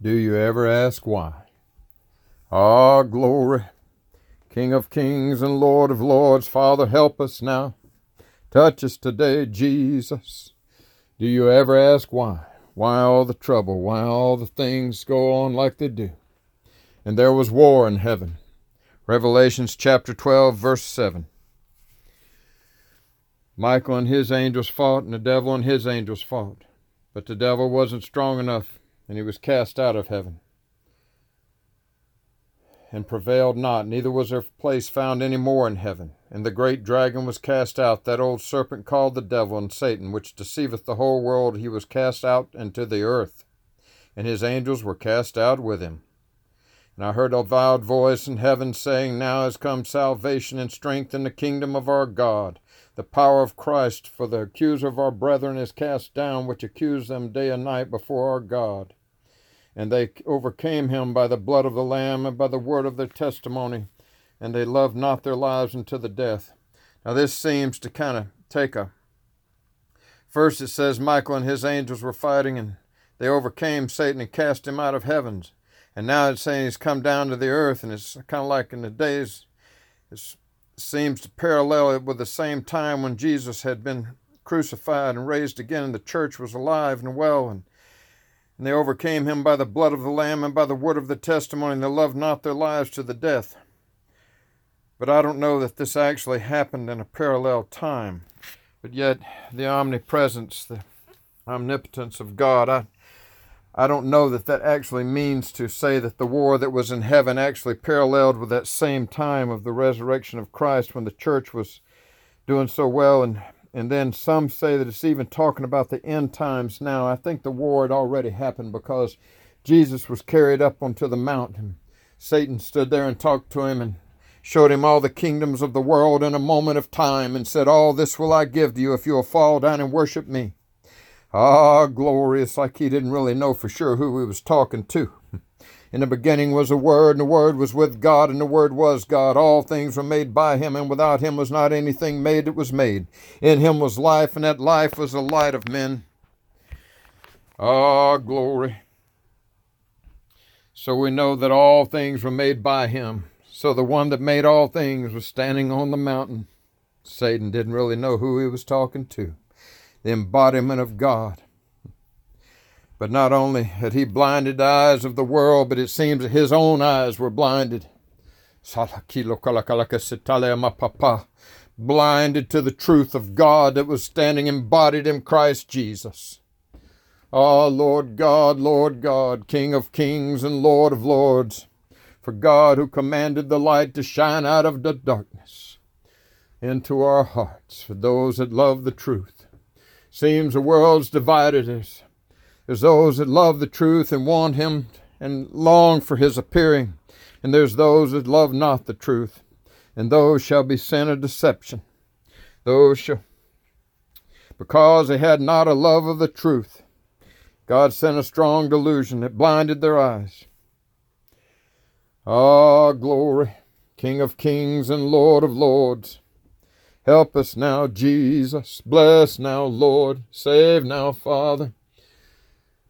Do you ever ask why? Ah, glory. King of kings and Lord of lords, Father, help us now. Touch us today, Jesus. Do you ever ask why? Why all the trouble? Why all the things go on like they do? And there was war in heaven. Revelations chapter 12, verse 7. Michael and his angels fought, and the devil and his angels fought. But the devil wasn't strong enough, and he was cast out of heaven and prevailed not, neither was there place found any more in heaven. And the great dragon was cast out, that old serpent called the devil and Satan, which deceiveth the whole world. He was cast out into the earth, and his angels were cast out with him. And I heard a loud voice in heaven saying, Now is come salvation and strength in the kingdom of our God, the power of Christ, for the accuser of our brethren is cast down, which accused them day and night before our God and they overcame him by the blood of the Lamb and by the word of their testimony, and they loved not their lives unto the death. Now, this seems to kind of take a. First, it says Michael and his angels were fighting, and they overcame Satan and cast him out of heavens. And now it's saying he's come down to the earth, and it's kind of like in the days, it seems to parallel it with the same time when Jesus had been crucified and raised again, and the church was alive and well, and and they overcame him by the blood of the Lamb and by the word of the testimony, and they loved not their lives to the death. But I don't know that this actually happened in a parallel time. But yet, the omnipresence, the omnipotence of God, I, I don't know that that actually means to say that the war that was in heaven actually paralleled with that same time of the resurrection of Christ when the church was doing so well and and then some say that it's even talking about the end times now. I think the war had already happened because Jesus was carried up onto the mountain. Satan stood there and talked to him and showed him all the kingdoms of the world in a moment of time and said, All this will I give to you if you will fall down and worship me. Ah, glorious, like he didn't really know for sure who he was talking to. In the beginning was a Word, and the Word was with God, and the Word was God. All things were made by him, and without him was not anything made that was made. In him was life, and that life was the light of men. Ah, glory. So we know that all things were made by him. So the one that made all things was standing on the mountain. Satan didn't really know who he was talking to. The embodiment of God. But not only had he blinded the eyes of the world, but it seems that his own eyes were blinded. Blinded to the truth of God that was standing embodied in Christ Jesus. Ah, Lord God, Lord God, King of kings and Lord of lords, for God who commanded the light to shine out of the darkness into our hearts for those that love the truth. Seems the world's divided us there's those that love the truth and want him and long for his appearing. And there's those that love not the truth, and those shall be sent of deception. Those shall, because they had not a love of the truth, God sent a strong delusion that blinded their eyes. Ah, glory, King of kings and Lord of lords. Help us now, Jesus. Bless now, Lord. Save now, Father.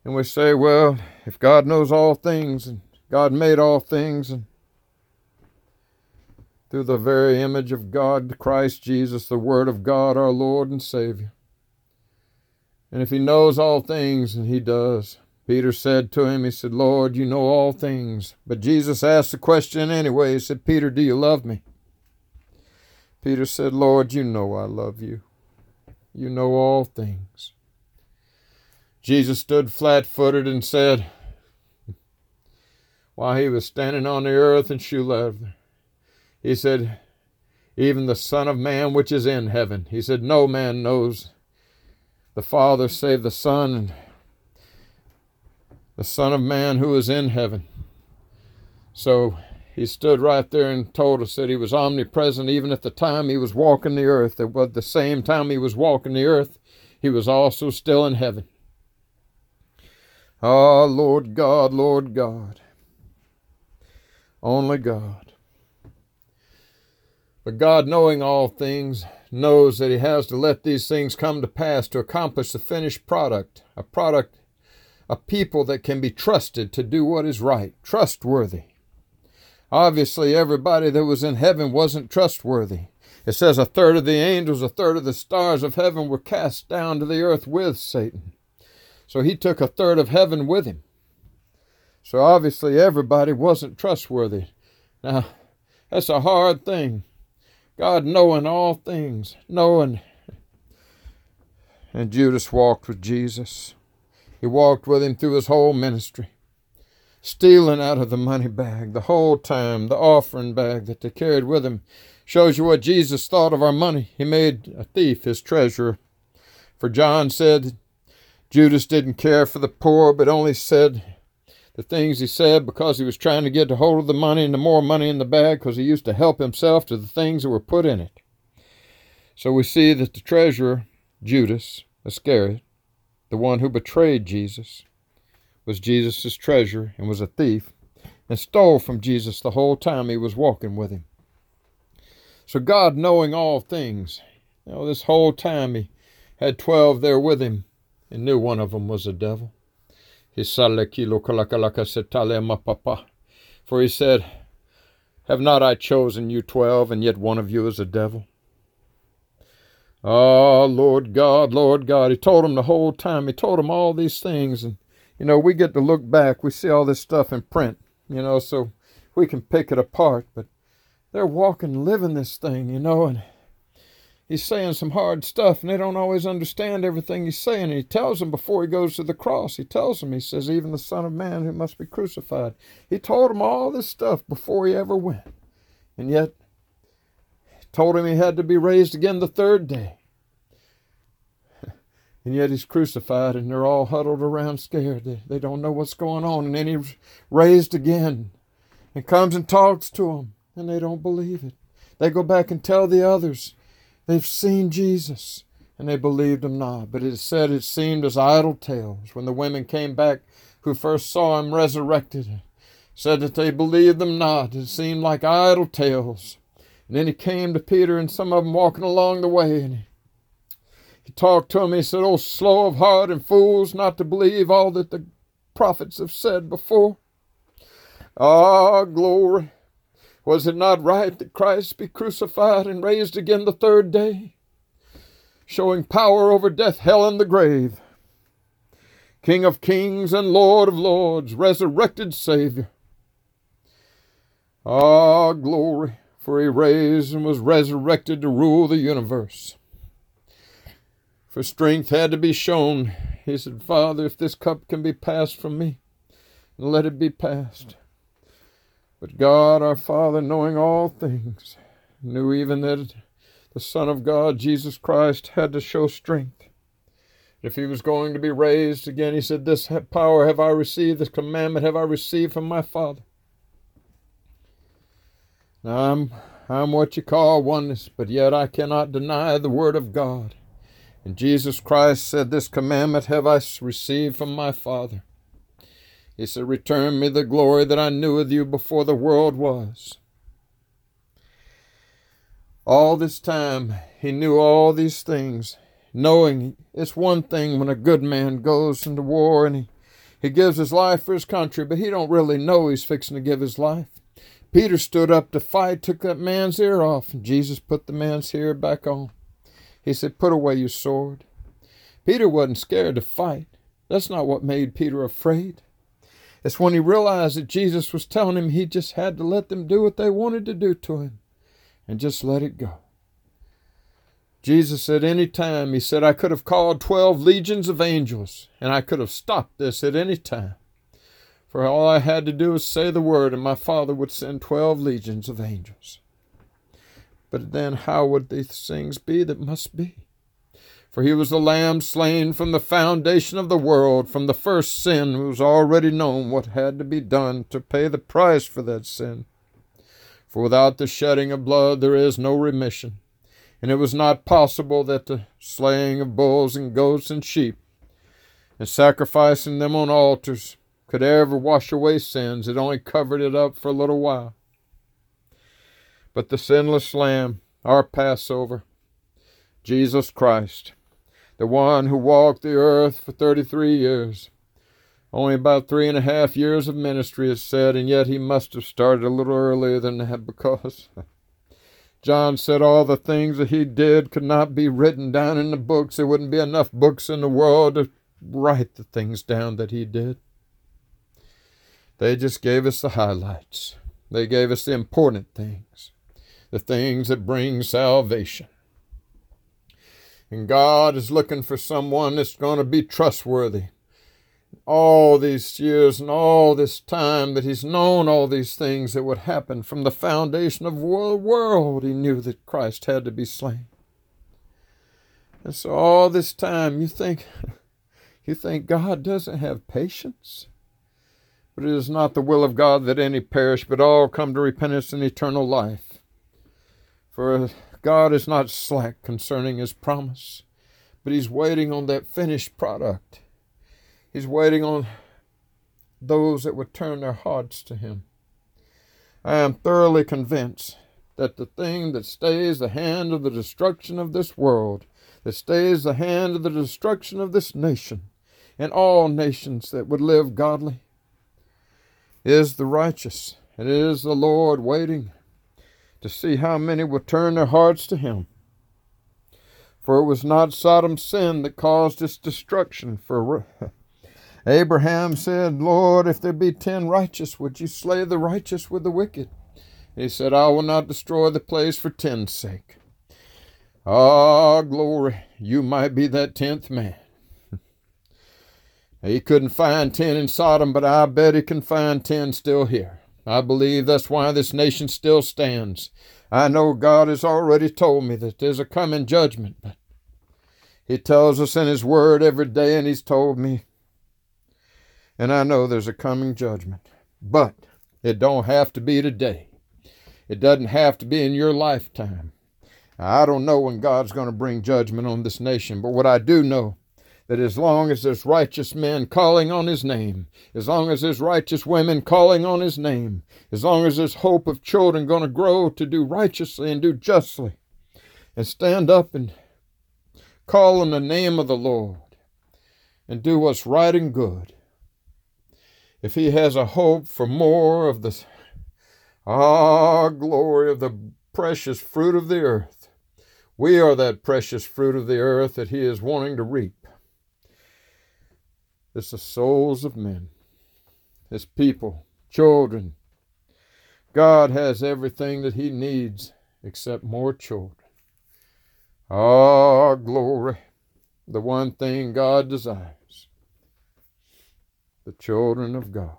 And we say, well, if God knows all things and God made all things and through the very image of God, Christ Jesus, the Word of God, our Lord and Savior. And if He knows all things, and He does, Peter said to him, He said, Lord, you know all things. But Jesus asked the question anyway. He said, Peter, do you love me? Peter said, Lord, you know I love you. You know all things. Jesus stood flat footed and said, while he was standing on the earth in shoe leather, he said, Even the Son of Man which is in heaven. He said, No man knows the Father save the Son and the Son of Man who is in heaven. So he stood right there and told us that he was omnipresent even at the time he was walking the earth. Was the same time he was walking the earth, he was also still in heaven. Ah, Lord God, Lord God. Only God. But God, knowing all things, knows that He has to let these things come to pass to accomplish the finished product, a product a people that can be trusted to do what is right, trustworthy. Obviously, everybody that was in heaven wasn't trustworthy. It says a third of the angels, a third of the stars of heaven were cast down to the earth with Satan. So he took a third of heaven with him. So obviously, everybody wasn't trustworthy. Now, that's a hard thing. God knowing all things, knowing. And Judas walked with Jesus. He walked with him through his whole ministry stealing out of the money bag the whole time, the offering bag that they carried with him. Shows you what Jesus thought of our money. He made a thief his treasurer. For John said Judas didn't care for the poor, but only said the things he said because he was trying to get a hold of the money and the more money in the bag because he used to help himself to the things that were put in it. So we see that the treasurer, Judas Iscariot, the one who betrayed Jesus, was Jesus' treasurer and was a thief and stole from Jesus the whole time he was walking with him. So God, knowing all things, you know, this whole time he had twelve there with him and knew one of them was a devil. For he said, Have not I chosen you twelve, and yet one of you is a devil? Ah, oh, Lord God, Lord God. He told him the whole time. He told him all these things, and you know, we get to look back, we see all this stuff in print, you know, so we can pick it apart, but they're walking, living this thing, you know, and he's saying some hard stuff, and they don't always understand everything he's saying. And he tells them before he goes to the cross, he tells them, he says, even the Son of Man who must be crucified. He told them all this stuff before he ever went. And yet, told him he had to be raised again the third day. And yet he's crucified, and they're all huddled around scared. They, they don't know what's going on. And then he's raised again and comes and talks to them, and they don't believe it. They go back and tell the others they've seen Jesus, and they believed him not. But it said it seemed as idle tales when the women came back who first saw him resurrected. Said that they believed them not. It seemed like idle tales. And then he came to Peter and some of them walking along the way, and he talked to him. He said, Oh, slow of heart and fools not to believe all that the prophets have said before. Ah, glory. Was it not right that Christ be crucified and raised again the third day, showing power over death, hell, and the grave? King of kings and Lord of lords, resurrected Savior. Ah, glory, for he raised and was resurrected to rule the universe for strength had to be shown. He said, Father, if this cup can be passed from me, let it be passed. But God, our Father, knowing all things, knew even that the Son of God, Jesus Christ, had to show strength. If he was going to be raised again, he said, This power have I received, this commandment have I received from my Father. Now I'm, I'm what you call oneness, but yet I cannot deny the Word of God. And Jesus Christ said, This commandment have I received from my Father. He said, Return me the glory that I knew of you before the world was. All this time, he knew all these things, knowing it's one thing when a good man goes into war and he, he gives his life for his country, but he don't really know he's fixing to give his life. Peter stood up to fight, took that man's ear off, and Jesus put the man's ear back on. He said, Put away your sword. Peter wasn't scared to fight. That's not what made Peter afraid. It's when he realized that Jesus was telling him he just had to let them do what they wanted to do to him and just let it go. Jesus said, any time, he said, I could have called 12 legions of angels and I could have stopped this at any time. For all I had to do was say the word, and my Father would send 12 legions of angels. But then how would these things be that must be? For he was the Lamb slain from the foundation of the world, from the first sin, who was already known what had to be done to pay the price for that sin. For without the shedding of blood there is no remission, and it was not possible that the slaying of bulls and goats and sheep, and sacrificing them on altars, could ever wash away sins. It only covered it up for a little while but the sinless Lamb, our Passover, Jesus Christ, the one who walked the earth for 33 years, Only about three and a half years of ministry is said, and yet he must have started a little earlier than that because John said all the things that he did could not be written down in the books. There wouldn't be enough books in the world to write the things down that he did. They just gave us the highlights. They gave us the important things, the things that bring salvation. And God is looking for someone that's going to be trustworthy. All these years and all this time that He's known all these things that would happen from the foundation of the world, He knew that Christ had to be slain. And so all this time you think you think God doesn't have patience? But it is not the will of God that any perish, but all come to repentance and eternal life. For God is not slack concerning his promise, but he's waiting on that finished product. He's waiting on those that would turn their hearts to him. I am thoroughly convinced that the thing that stays the hand of the destruction of this world, that stays the hand of the destruction of this nation, and all nations that would live godly, is the righteous. And it is the Lord waiting to see how many will turn their hearts to him. For it was not Sodom's sin that caused its destruction. For Abraham said, Lord, if there be ten righteous, would you slay the righteous with the wicked? He said, I will not destroy the place for ten's sake. Ah, glory, you might be that tenth man. he couldn't find ten in Sodom, but I bet he can find ten still here. I believe that's why this nation still stands. I know God has already told me that there's a coming judgment, but He tells us in His Word every day, and He's told me. And I know there's a coming judgment. But it don't have to be today. It doesn't have to be in your lifetime. I don't know when God's going to bring judgment on this nation, but what I do know that as long as there's righteous men calling on his name, as long as there's righteous women calling on his name, as long as there's hope of children going to grow to do righteously and do justly, and stand up and call on the name of the Lord and do what's right and good, if he has a hope for more of the ah glory of the precious fruit of the earth, we are that precious fruit of the earth that he is wanting to reap. It's the souls of men, His people, children. God has everything that He needs except more children. Ah, glory, the one thing God desires the children of God.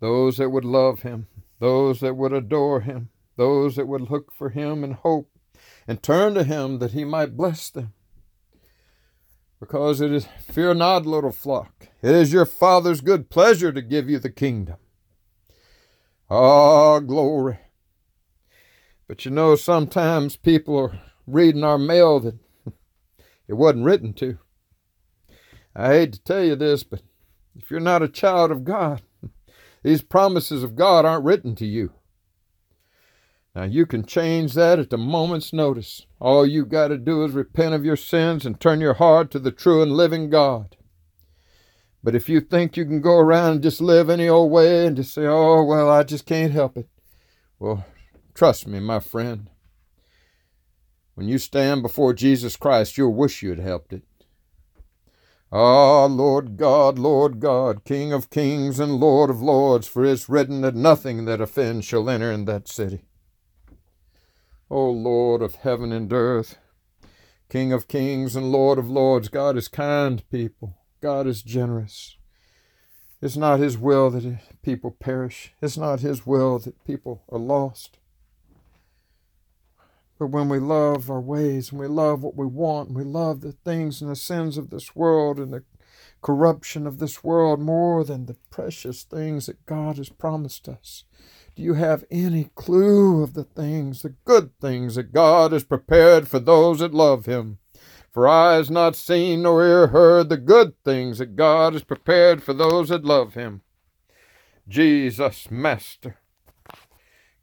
Those that would love Him, those that would adore Him, those that would look for Him and hope and turn to Him that He might bless them because it is, fear not, little flock, it is your Father's good pleasure to give you the kingdom. Ah, glory. But you know, sometimes people are reading our mail that it wasn't written to. I hate to tell you this, but if you're not a child of God, these promises of God aren't written to you. Now, you can change that at the moment's notice. All you got to do is repent of your sins and turn your heart to the true and living God. But if you think you can go around and just live any old way and just say, oh, well, I just can't help it, well, trust me, my friend. When you stand before Jesus Christ, you'll wish you had helped it. Ah, Lord God, Lord God, King of kings and Lord of lords, for it's written that nothing that offends shall enter in that city. O Lord of heaven and earth, King of kings and Lord of lords, God is kind, people. God is generous. It's not His will that people perish. It's not His will that people are lost. But when we love our ways and we love what we want and we love the things and the sins of this world and the corruption of this world more than the precious things that God has promised us, do you have any clue of the things, the good things that God has prepared for those that love Him? For eye has not seen nor ear heard the good things that God has prepared for those that love Him. Jesus, Master,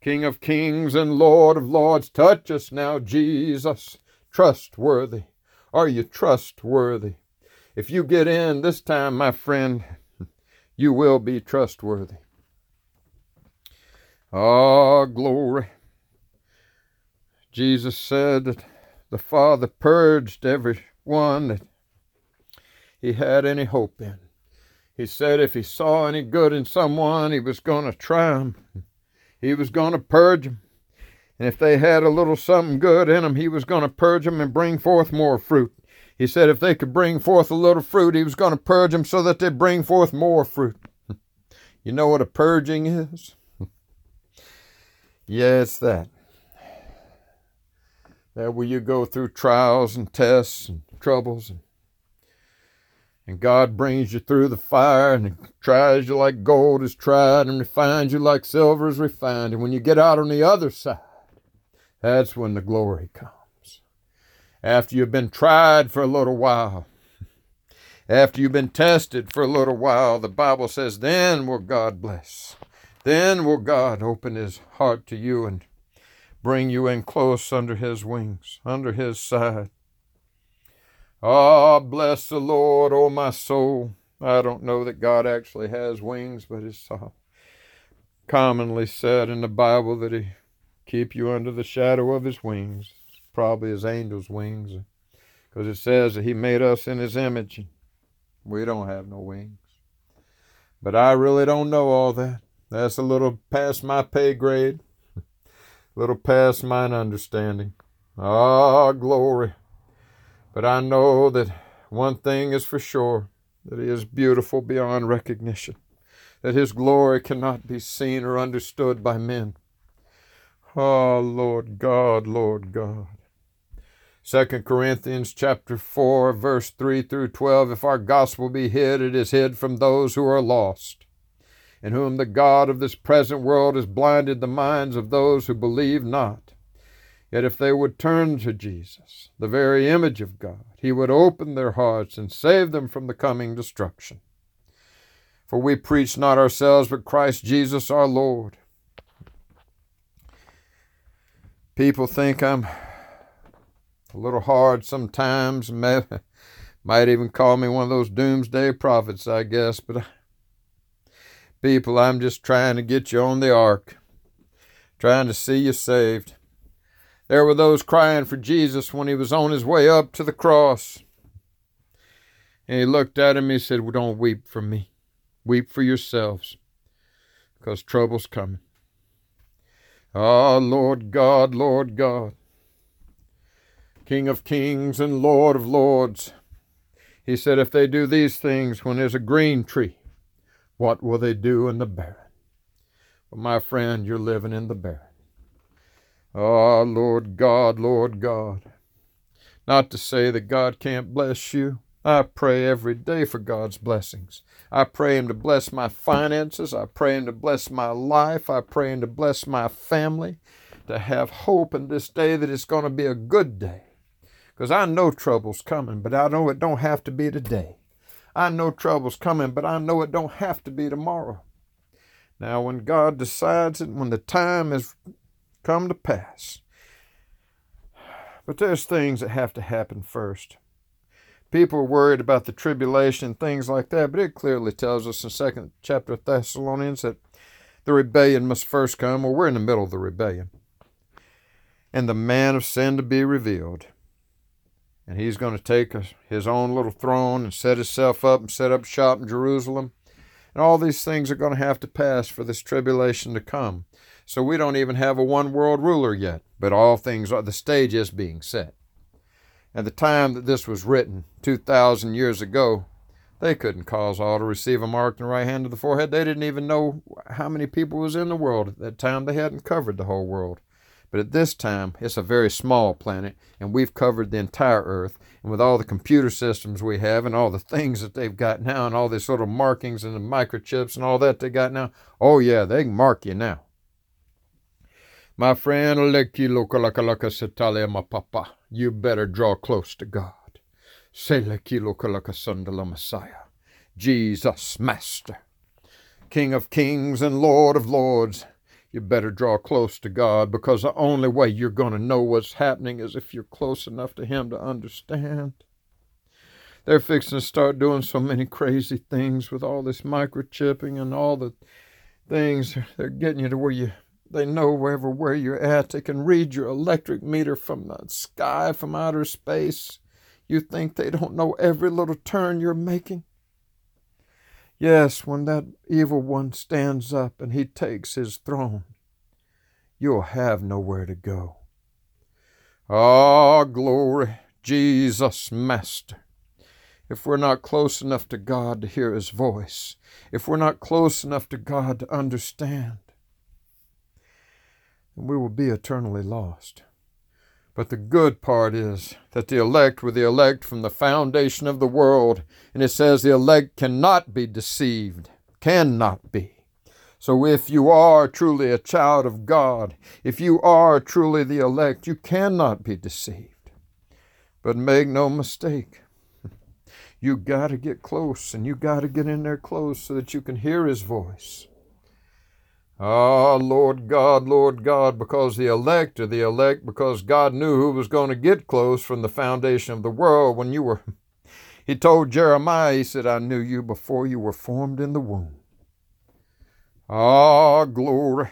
King of kings and Lord of lords, touch us now, Jesus. Trustworthy. Are you trustworthy? If you get in this time, my friend, you will be trustworthy. Ah, glory. Jesus said that the Father purged every one that he had any hope in. He said if he saw any good in someone, he was going to try them. He was going to purge them. And if they had a little something good in them, he was going to purge them and bring forth more fruit. He said if they could bring forth a little fruit, he was going to purge them so that they bring forth more fruit. you know what a purging is? Yeah, it's that. That where you go through trials and tests and troubles and and God brings you through the fire and tries you like gold is tried and refines you like silver is refined. And when you get out on the other side, that's when the glory comes. After you've been tried for a little while, after you've been tested for a little while, the Bible says, then will God bless. Then will God open his heart to you and bring you in close under his wings, under his side. Ah, bless the Lord, oh my soul. I don't know that God actually has wings, but it's commonly said in the Bible that He keep you under the shadow of His wings. It's probably His angels' wings, because it says that He made us in His image. We don't have no wings. But I really don't know all that. That's a little past my pay grade, a little past mine understanding. Ah, glory. But I know that one thing is for sure that He is beautiful beyond recognition, that His glory cannot be seen or understood by men. Oh, Lord God, Lord God. 2 Corinthians chapter 4 verse 3 through 12 if our gospel be hid it is hid from those who are lost in whom the god of this present world has blinded the minds of those who believe not Yet if they would turn to Jesus, the very image of God, he would open their hearts and save them from the coming destruction. For we preach not ourselves, but Christ Jesus our Lord. People think I'm a little hard sometimes, might even call me one of those doomsday prophets, I guess, but people, I'm just trying to get you on the ark, trying to see you saved. There were those crying for Jesus when he was on his way up to the cross. And he looked at him and he said, well, Don't weep for me. Weep for yourselves, because trouble's coming. Ah, Lord God, Lord God, King of kings and Lord of lords. He said, If they do these things when there's a green tree, what will they do in the barren? Well, my friend, you're living in the barren. Ah, Lord God, Lord God. Not to say that God can't bless you. I pray every day for God's blessings. I pray Him to bless my finances. I pray Him to bless my life. I pray Him to bless my family. To have hope in this day that it's going to be a good day. Because I know trouble's coming, but I know it don't have to be today. I know trouble's coming, but I know it don't have to be tomorrow. Now, when God decides it, when the time has come to pass. But there's things that have to happen first. People are worried about the tribulation and things like that, but it clearly tells us in second chapter of Thessalonians that the rebellion must first come, or we're in the middle of the rebellion. And the man of sin to be revealed. And he's going to take his own little throne and set himself up and set up shop in Jerusalem. And all these things are going to have to pass for this tribulation to come. So we don't even have a one world ruler yet, but all things are, the stage is being set. At the time that this was written, 2,000 years ago, they couldn't cause all to receive a mark in the right hand of the forehead. They didn't even know how many people was in the world at that time. They hadn't covered the whole world. But at this time, it's a very small planet, and we've covered the entire Earth. And with all the computer systems we have, and all the things that they've got now, and all these of markings and the microchips and all that they got now, oh yeah, they can mark you now. My friend, you better draw close to God. Say Lekilokalaka Son de la Messiah. Jesus, Master, King of kings and Lord of lords. You better draw close to God because the only way you're going to know what's happening is if you're close enough to Him to understand. they're fixing to start doing so many crazy things with all this microchipping and all the things. They're getting you to where you they know wherever where you're at. They can read your electric meter from the sky, from outer space. You think they don't know every little turn you're making? Yes, when that evil one stands up and he takes his throne, you'll have nowhere to go. Ah, glory, Jesus, Master. If we're not close enough to God to hear His voice, if we're not close enough to God to understand, we will be eternally lost. But the good part is that the elect were the elect from the foundation of the world, and it says the elect cannot be deceived, cannot be. So if you are truly a child of God, if you are truly the elect, you cannot be deceived. But make no mistake, you got to get close and you got to get in there close so that you can hear his voice. Ah, Lord God, Lord God, because the elect are the elect, because God knew who was going to get close from the foundation of the world when you were. He told Jeremiah, He said, I knew you before you were formed in the womb. Ah, glory.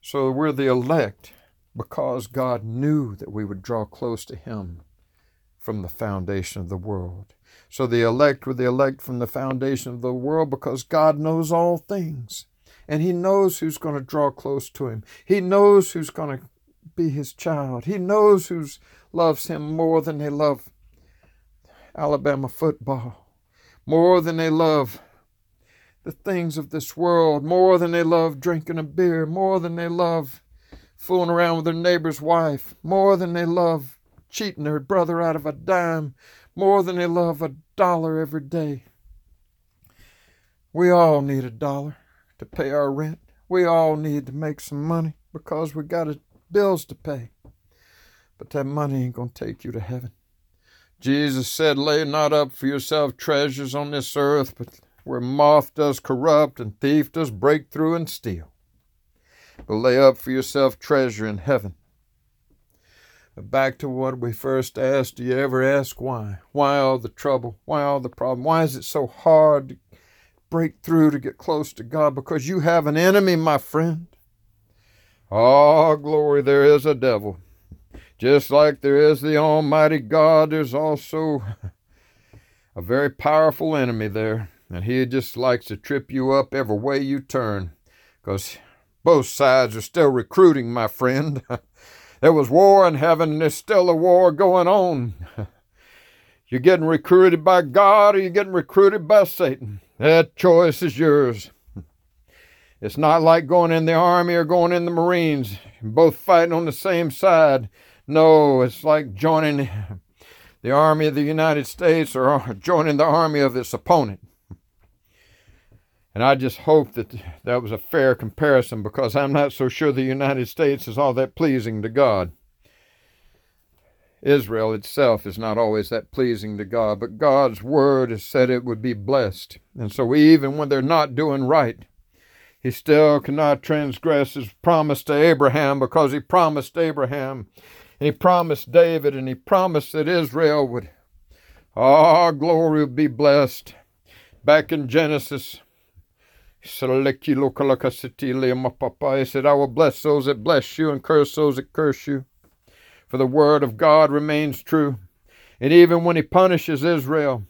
So we're the elect because God knew that we would draw close to Him from the foundation of the world. So the elect were the elect from the foundation of the world because God knows all things. And He knows who's going to draw close to Him. He knows who's going to be His child. He knows who loves Him more than they love Alabama football, more than they love the things of this world, more than they love drinking a beer, more than they love fooling around with their neighbor's wife, more than they love cheating their brother out of a dime, more than they love a dollar every day. We all need a dollar to pay our rent. We all need to make some money because we got bills to pay. But that money ain't going to take you to heaven. Jesus said, Lay not up for yourself treasures on this earth, but where moth does corrupt and thief does break through and steal. But lay up for yourself treasure in heaven back to what we first asked do you ever ask why? Why all the trouble? Why all the problem? Why is it so hard to break through to get close to god? Because you have an enemy my friend. Oh glory there is a devil. Just like there is the almighty god there's also a very powerful enemy there and he just likes to trip you up every way you turn because both sides are still recruiting my friend There was war in heaven, and there's still a war going on. You're getting recruited by God or you're getting recruited by Satan. That choice is yours. It's not like going in the army or going in the Marines, both fighting on the same side. No, it's like joining the army of the United States or joining the army of its opponent. And I just hope that that was a fair comparison because I'm not so sure the United States is all that pleasing to God. Israel itself is not always that pleasing to God, but God's word has said it would be blessed. And so even when they're not doing right, he still cannot transgress his promise to Abraham because he promised Abraham and he promised David and he promised that Israel would, oh, glory would be blessed. Back in Genesis, he said, I will bless those that bless you and curse those that curse you. For the word of God remains true. And even when he punishes Israel,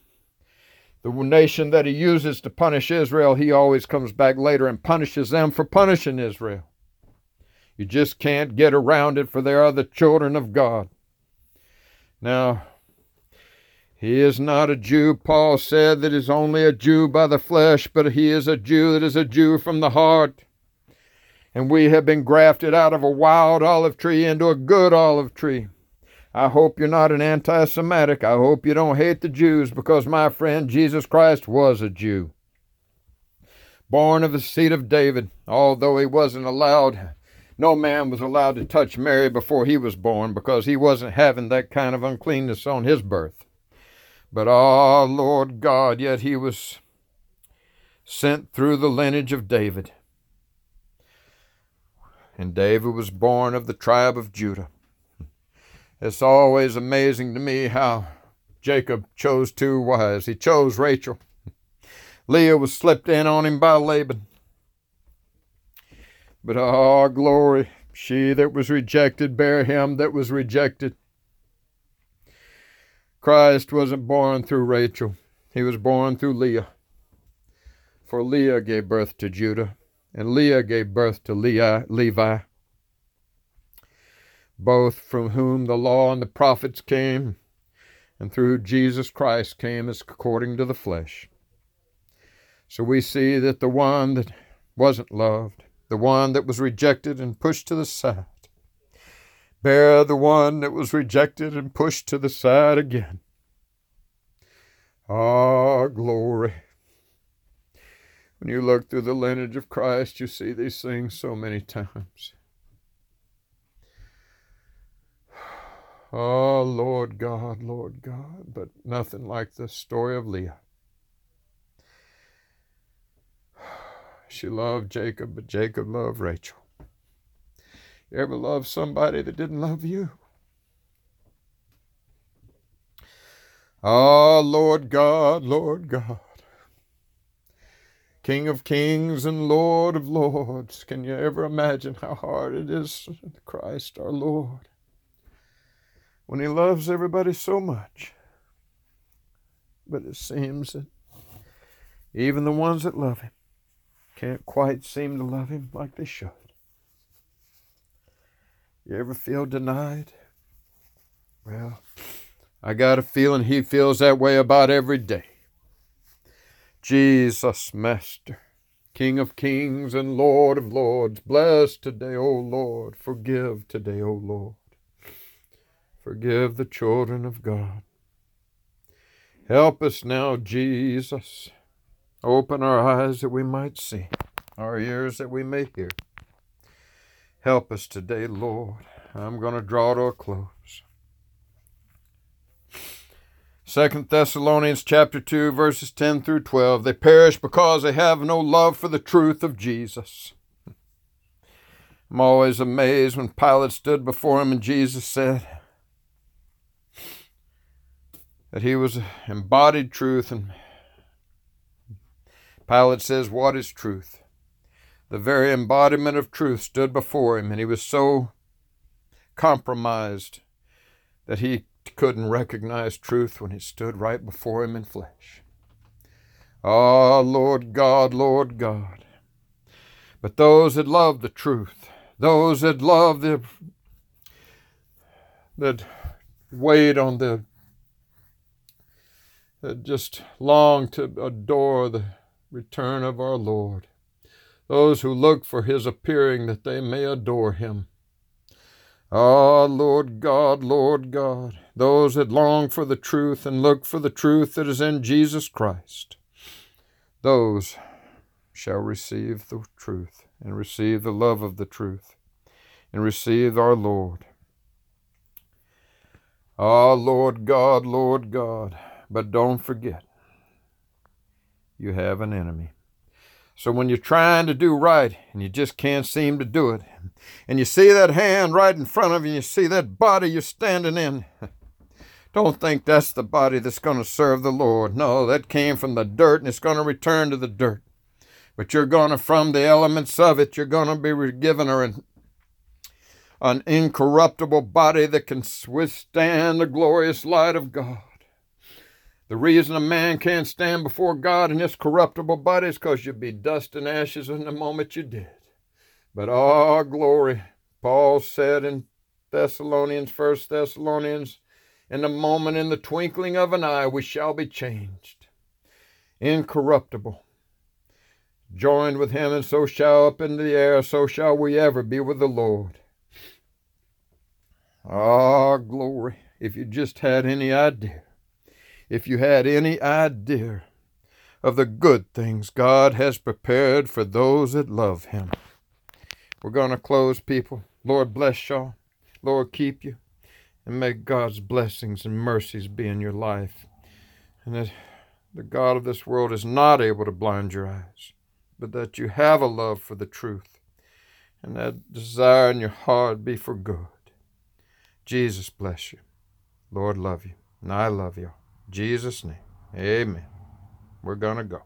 the nation that he uses to punish Israel, he always comes back later and punishes them for punishing Israel. You just can't get around it, for they are the children of God. Now, he is not a Jew, Paul said, that is only a Jew by the flesh, but he is a Jew that is a Jew from the heart. And we have been grafted out of a wild olive tree into a good olive tree. I hope you're not an anti Semitic. I hope you don't hate the Jews because my friend Jesus Christ was a Jew. Born of the seed of David, although he wasn't allowed, no man was allowed to touch Mary before he was born because he wasn't having that kind of uncleanness on his birth. But ah, Lord God, yet he was sent through the lineage of David. And David was born of the tribe of Judah. It's always amazing to me how Jacob chose two wives. He chose Rachel. Leah was slipped in on him by Laban. But ah, oh, glory, she that was rejected bare him that was rejected. Christ wasn't born through Rachel, he was born through Leah. For Leah gave birth to Judah, and Leah gave birth to Leah, Levi, both from whom the law and the prophets came, and through Jesus Christ came as according to the flesh. So we see that the one that wasn't loved, the one that was rejected and pushed to the side, bear the one that was rejected and pushed to the side again. Ah, glory. When you look through the lineage of Christ, you see these things so many times. Oh, Lord God, Lord God, but nothing like the story of Leah. She loved Jacob, but Jacob loved Rachel. Ever love somebody that didn't love you? Ah, oh, Lord God, Lord God. King of kings and Lord of lords. Can you ever imagine how hard it is, Christ our Lord, when He loves everybody so much? But it seems that even the ones that love Him can't quite seem to love Him like they should. You ever feel denied? Well, I got a feeling He feels that way about every day. Jesus, Master, King of kings and Lord of lords, bless today, O Lord. Forgive today, O Lord. Forgive the children of God. Help us now, Jesus. Open our eyes that we might see, our ears that we may hear. Help us today, Lord. I'm going to draw to a close. Second Thessalonians chapter 2 verses 10 through 12 they perish because they have no love for the truth of Jesus. I'm always amazed when Pilate stood before him and Jesus said that he was embodied truth and Pilate says what is truth? The very embodiment of truth stood before him and he was so compromised that he couldn't recognize truth when it stood right before him in flesh. Ah, oh, Lord God, Lord God. But those that love the truth, those that love the that wait on the that just long to adore the return of our Lord, those who look for his appearing that they may adore him. Ah, Lord God, Lord God, those that long for the truth and look for the truth that is in Jesus Christ, those shall receive the truth and receive the love of the truth and receive our Lord. Ah, Lord God, Lord God, but don't forget, you have an enemy. So when you're trying to do right and you just can't seem to do it, and you see that hand right in front of you, and you see that body you're standing in, don't think that's the body that's going to serve the Lord. No, that came from the dirt and it's going to return to the dirt. But you're going to, from the elements of it, you're going to be given an, an incorruptible body that can withstand the glorious light of God. The reason a man can't stand before God in this corruptible body is because you'd be dust and ashes in the moment you did. But all oh, glory, Paul said in Thessalonians, First Thessalonians, in a moment, in the twinkling of an eye, we shall be changed. Incorruptible. Joined with him, and so shall up into the air, so shall we ever be with the Lord. Ah, glory. If you just had any idea if you had any idea of the good things God has prepared for those that love Him. We're going to close, people. Lord bless y'all. Lord keep you. And may God's blessings and mercies be in your life. And that the God of this world is not able to blind your eyes, but that you have a love for the truth. And that desire in your heart be for good. Jesus bless you. Lord love you. And I love you. Jesus' name. Amen. We're going to go.